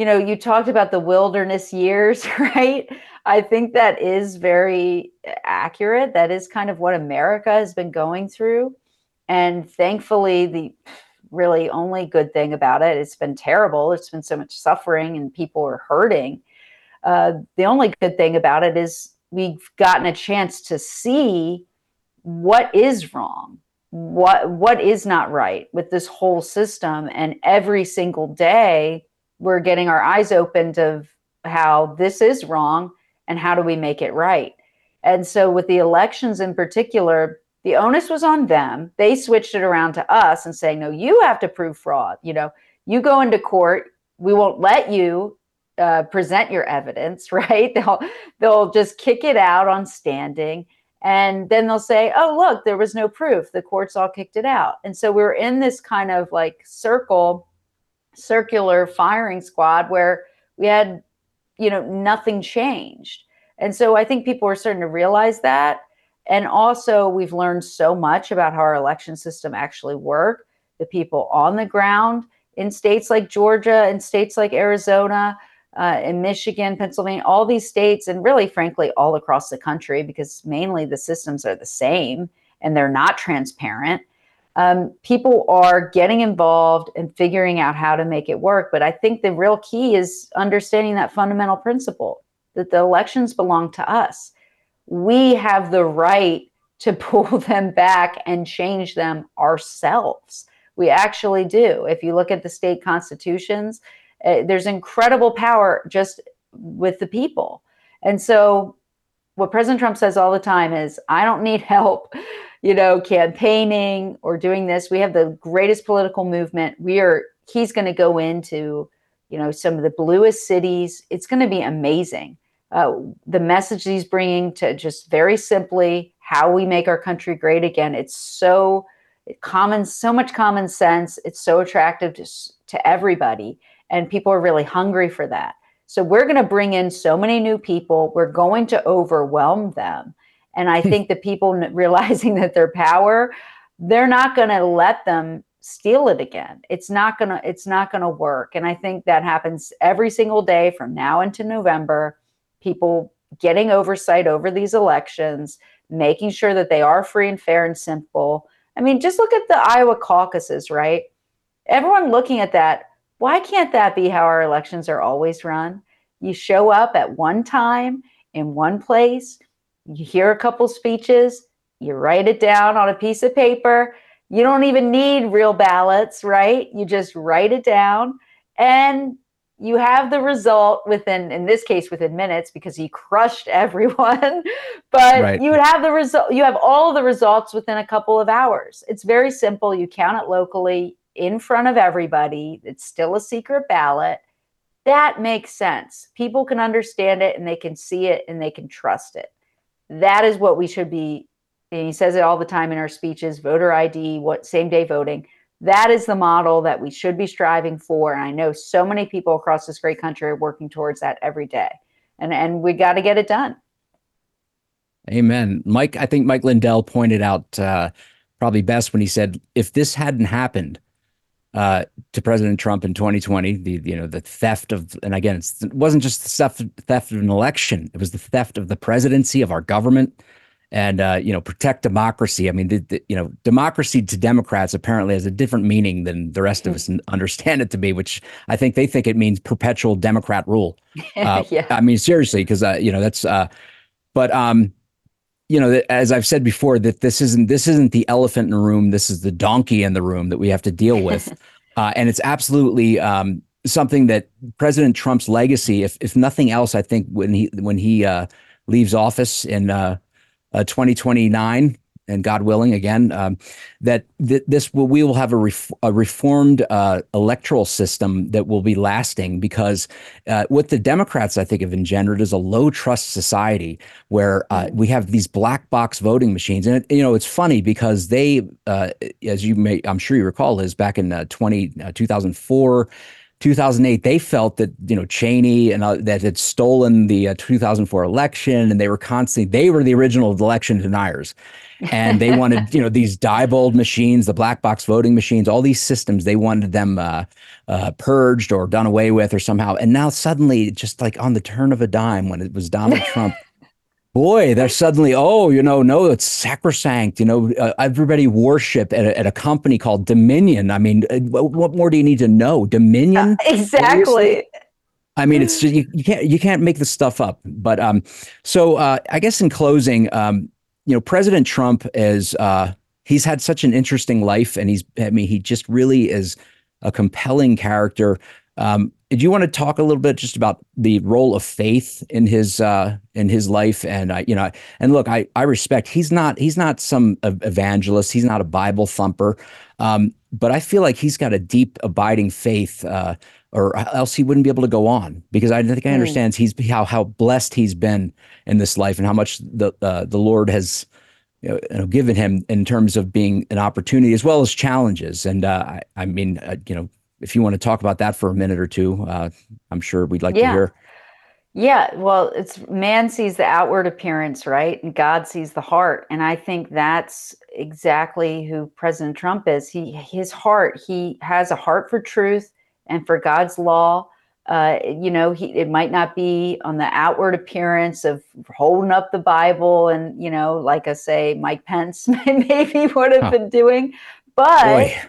you know, you talked about the wilderness years, right? I think that is very accurate. That is kind of what America has been going through. And thankfully, the really only good thing about it. It's been terrible. It's been so much suffering and people are hurting. Uh, the only good thing about it is we've gotten a chance to see what is wrong, what what is not right with this whole system, and every single day we're getting our eyes opened of how this is wrong and how do we make it right. And so with the elections in particular, the onus was on them. They switched it around to us and saying, no, you have to prove fraud. You know, you go into court, we won't let you uh, present your evidence, right? They'll they'll just kick it out on standing, and then they'll say, "Oh, look, there was no proof. The courts all kicked it out." And so we're in this kind of like circle, circular firing squad where we had, you know, nothing changed. And so I think people are starting to realize that and also, we've learned so much about how our election system actually work. The people on the ground in states like Georgia and states like Arizona, uh, in Michigan, Pennsylvania, all these states, and really, frankly, all across the country, because mainly the systems are the same and they're not transparent. Um, people are getting involved and figuring out how to make it work. But I think the real key is understanding that fundamental principle that the elections belong to us we have the right to pull them back and change them ourselves. We actually do. If you look at the state constitutions, uh, there's incredible power just with the people. And so, what President Trump says all the time is, I don't need help, you know, campaigning or doing this. We have the greatest political movement. We are, he's going to go into, you know, some of the bluest cities. It's going to be amazing uh, the message he's bringing to just very simply how we make our country great again. It's so common, so much common sense. It's so attractive to, to everybody, and people are really hungry for that. So we're going to bring in so many new people. We're going to overwhelm them. And I think the people realizing that their power, they're not going to let them steal it again. It's not going to it's not going to work. And I think that happens every single day from now into November people getting oversight over these elections, making sure that they are free and fair and simple. I mean, just look at the Iowa caucuses, right? Everyone looking at that, why can't that be how our elections are always run? You show up at one time in one place, you hear a couple speeches, you write it down on a piece of paper. You don't even need real ballots, right? You just write it down and you have the result within in this case within minutes because he crushed everyone. But right. you would have the result you have all the results within a couple of hours. It's very simple. You count it locally in front of everybody. It's still a secret ballot. That makes sense. People can understand it and they can see it and they can trust it that is what we should be and he says it all the time in our speeches voter id what same day voting that is the model that we should be striving for. And I know so many people across this great country are working towards that every day. And, and we got to get it done. Amen. Mike, I think Mike Lindell pointed out uh, probably best when he said, if this hadn't happened uh, to President Trump in 2020, the you know the theft of, and again, it wasn't just the theft, theft of an election; it was the theft of the presidency of our government and uh, you know protect democracy. I mean, the, the, you know, democracy to Democrats apparently has a different meaning than the rest of us understand it to be, which I think they think it means perpetual Democrat rule. Uh, yeah. I mean, seriously, because uh, you know that's. Uh, but um, you know, as I've said before, that this isn't this isn't the elephant in the room. This is the donkey in the room that we have to deal with, uh, and it's absolutely um, something that President Trump's legacy, if if nothing else, I think when he when he uh, leaves office in uh, uh, 2029 and God willing again um, that th- this will we will have a, ref- a reformed uh, electoral system that will be lasting because uh, what the Democrats I think have engendered is a low trust society where uh, we have these black box voting machines. And it, you know it's funny because they uh, as you may I'm sure you recall is back in uh, 20 uh, 2004 2008, they felt that you know Cheney and uh, that had stolen the uh, 2004 election, and they were constantly they were the original election deniers, and they wanted you know these Diebold machines, the black box voting machines, all these systems. They wanted them uh, uh, purged or done away with or somehow. And now suddenly, just like on the turn of a dime, when it was Donald Trump boy, they're suddenly, oh, you know, no, it's sacrosanct. You know, uh, everybody worship at a, at a company called Dominion. I mean, uh, what, what more do you need to know? Dominion? Uh, exactly. I mean, it's just, you, you can't you can't make this stuff up. But um, so uh, I guess in closing, um, you know, President Trump is uh, he's had such an interesting life, and he's I mean, he just really is a compelling character. Um, do you want to talk a little bit just about the role of faith in his uh, in his life? And I, you know, and look, I I respect he's not he's not some evangelist. He's not a Bible thumper, um, but I feel like he's got a deep abiding faith. Uh, or else he wouldn't be able to go on because I think I understand he's how how blessed he's been in this life and how much the uh, the Lord has you know, given him in terms of being an opportunity as well as challenges. And uh, I, I mean, uh, you know, if you want to talk about that for a minute or two, uh, I'm sure we'd like yeah. to hear. Yeah, well, it's man sees the outward appearance, right? And God sees the heart. And I think that's exactly who President Trump is. He his heart, he has a heart for truth and for God's law. Uh, you know, he it might not be on the outward appearance of holding up the Bible and, you know, like I say, Mike Pence maybe would have huh. been doing, but Boy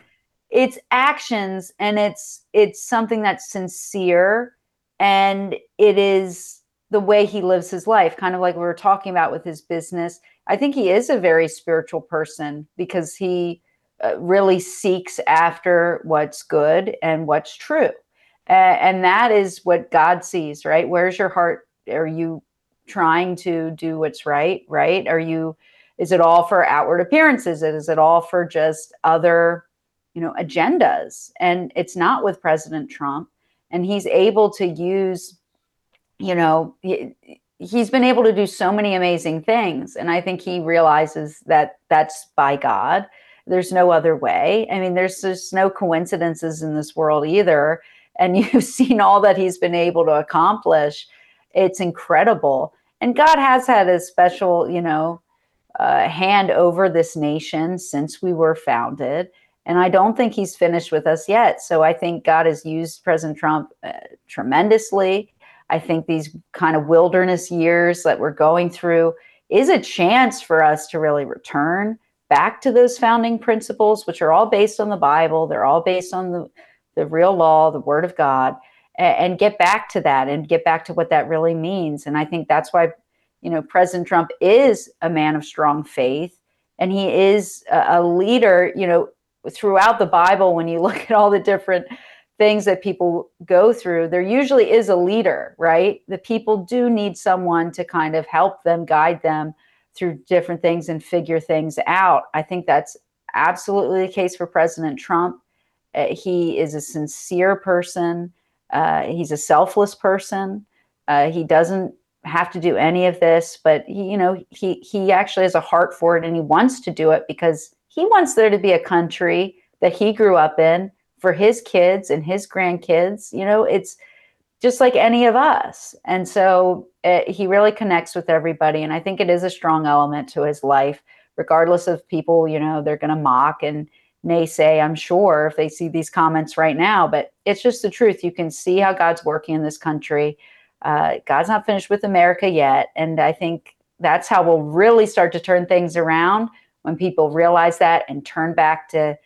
it's actions and it's it's something that's sincere and it is the way he lives his life kind of like we were talking about with his business i think he is a very spiritual person because he uh, really seeks after what's good and what's true. And that is what god sees right? Where's your heart? Are you trying to do what's right right? Are you is it all for outward appearances? Is it all for just other you know agendas? And it's not with president trump. And he's able to use you know he, he's been able to do so many amazing things. And i think he realizes that that's by god there's no other way. I mean there's just no coincidences in this world either. And you've seen all that he's been able to accomplish. It's incredible. And god has had a special you know uh, hand over this nation since we were founded. And I don't think he's finished with us yet. So I think God has used President Trump uh, tremendously. I think these kind of wilderness years that we're going through is a chance for us to really return back to those founding principles, which are all based on the Bible. They're all based on the, the real law, the Word of God, and, and get back to that and get back to what that really means. And I think that's why, you know, President Trump is a man of strong faith and he is a, a leader, you know, throughout the Bible, when you look at all the different things that people go through, there usually is a leader, right? The people do need someone to kind of help them, guide them through different things and figure things out. I think that's absolutely the case for President Trump. Uh, he is a sincere person. Uh, he's a selfless person. Uh, he doesn't have to do any of this, but he, you know, he he actually has a heart for it, and he wants to do it because he wants there to be a country that he grew up in for his kids and his grandkids. You know, it's just like any of us. And so uh, he really connects with everybody. And I think it is a strong element to his life, regardless of people, you know, they're going to mock and naysay, I'm sure, if they see these comments right now. But it's just the truth. You can see how God's working in this country. Uh, God's not finished with America yet. And I think that's how we'll really start to turn things around when people realize that and turn back to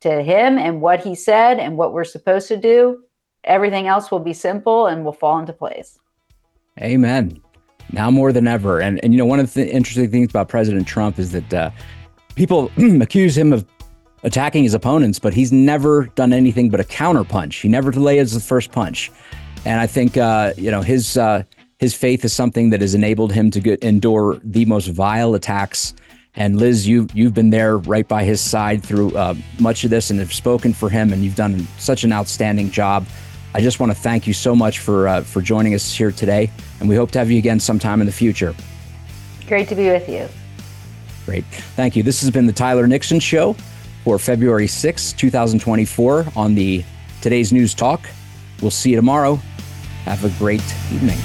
to him and what he said and what we're supposed to do. Everything else will be simple and will fall into place. Amen. Now more than ever. And and you know one of the interesting things about President Trump is that uh, people accuse him of attacking his opponents, but he's never done anything but a counterpunch. He never delays the first punch. And I think uh, you know his uh, his faith is something that has enabled him to get, endure the most vile attacks. And Liz, you you've been there right by his side through uh, much of this and have spoken for him, and you've done such an outstanding job. I just want to thank you so much for uh, for joining us here today, and we hope to have you again sometime in the future. Great to be with you. Great, thank you. This has been the Tyler Nixon Show for February 6, 2024, on the Today's News Talk. We'll see you tomorrow. Have a great evening.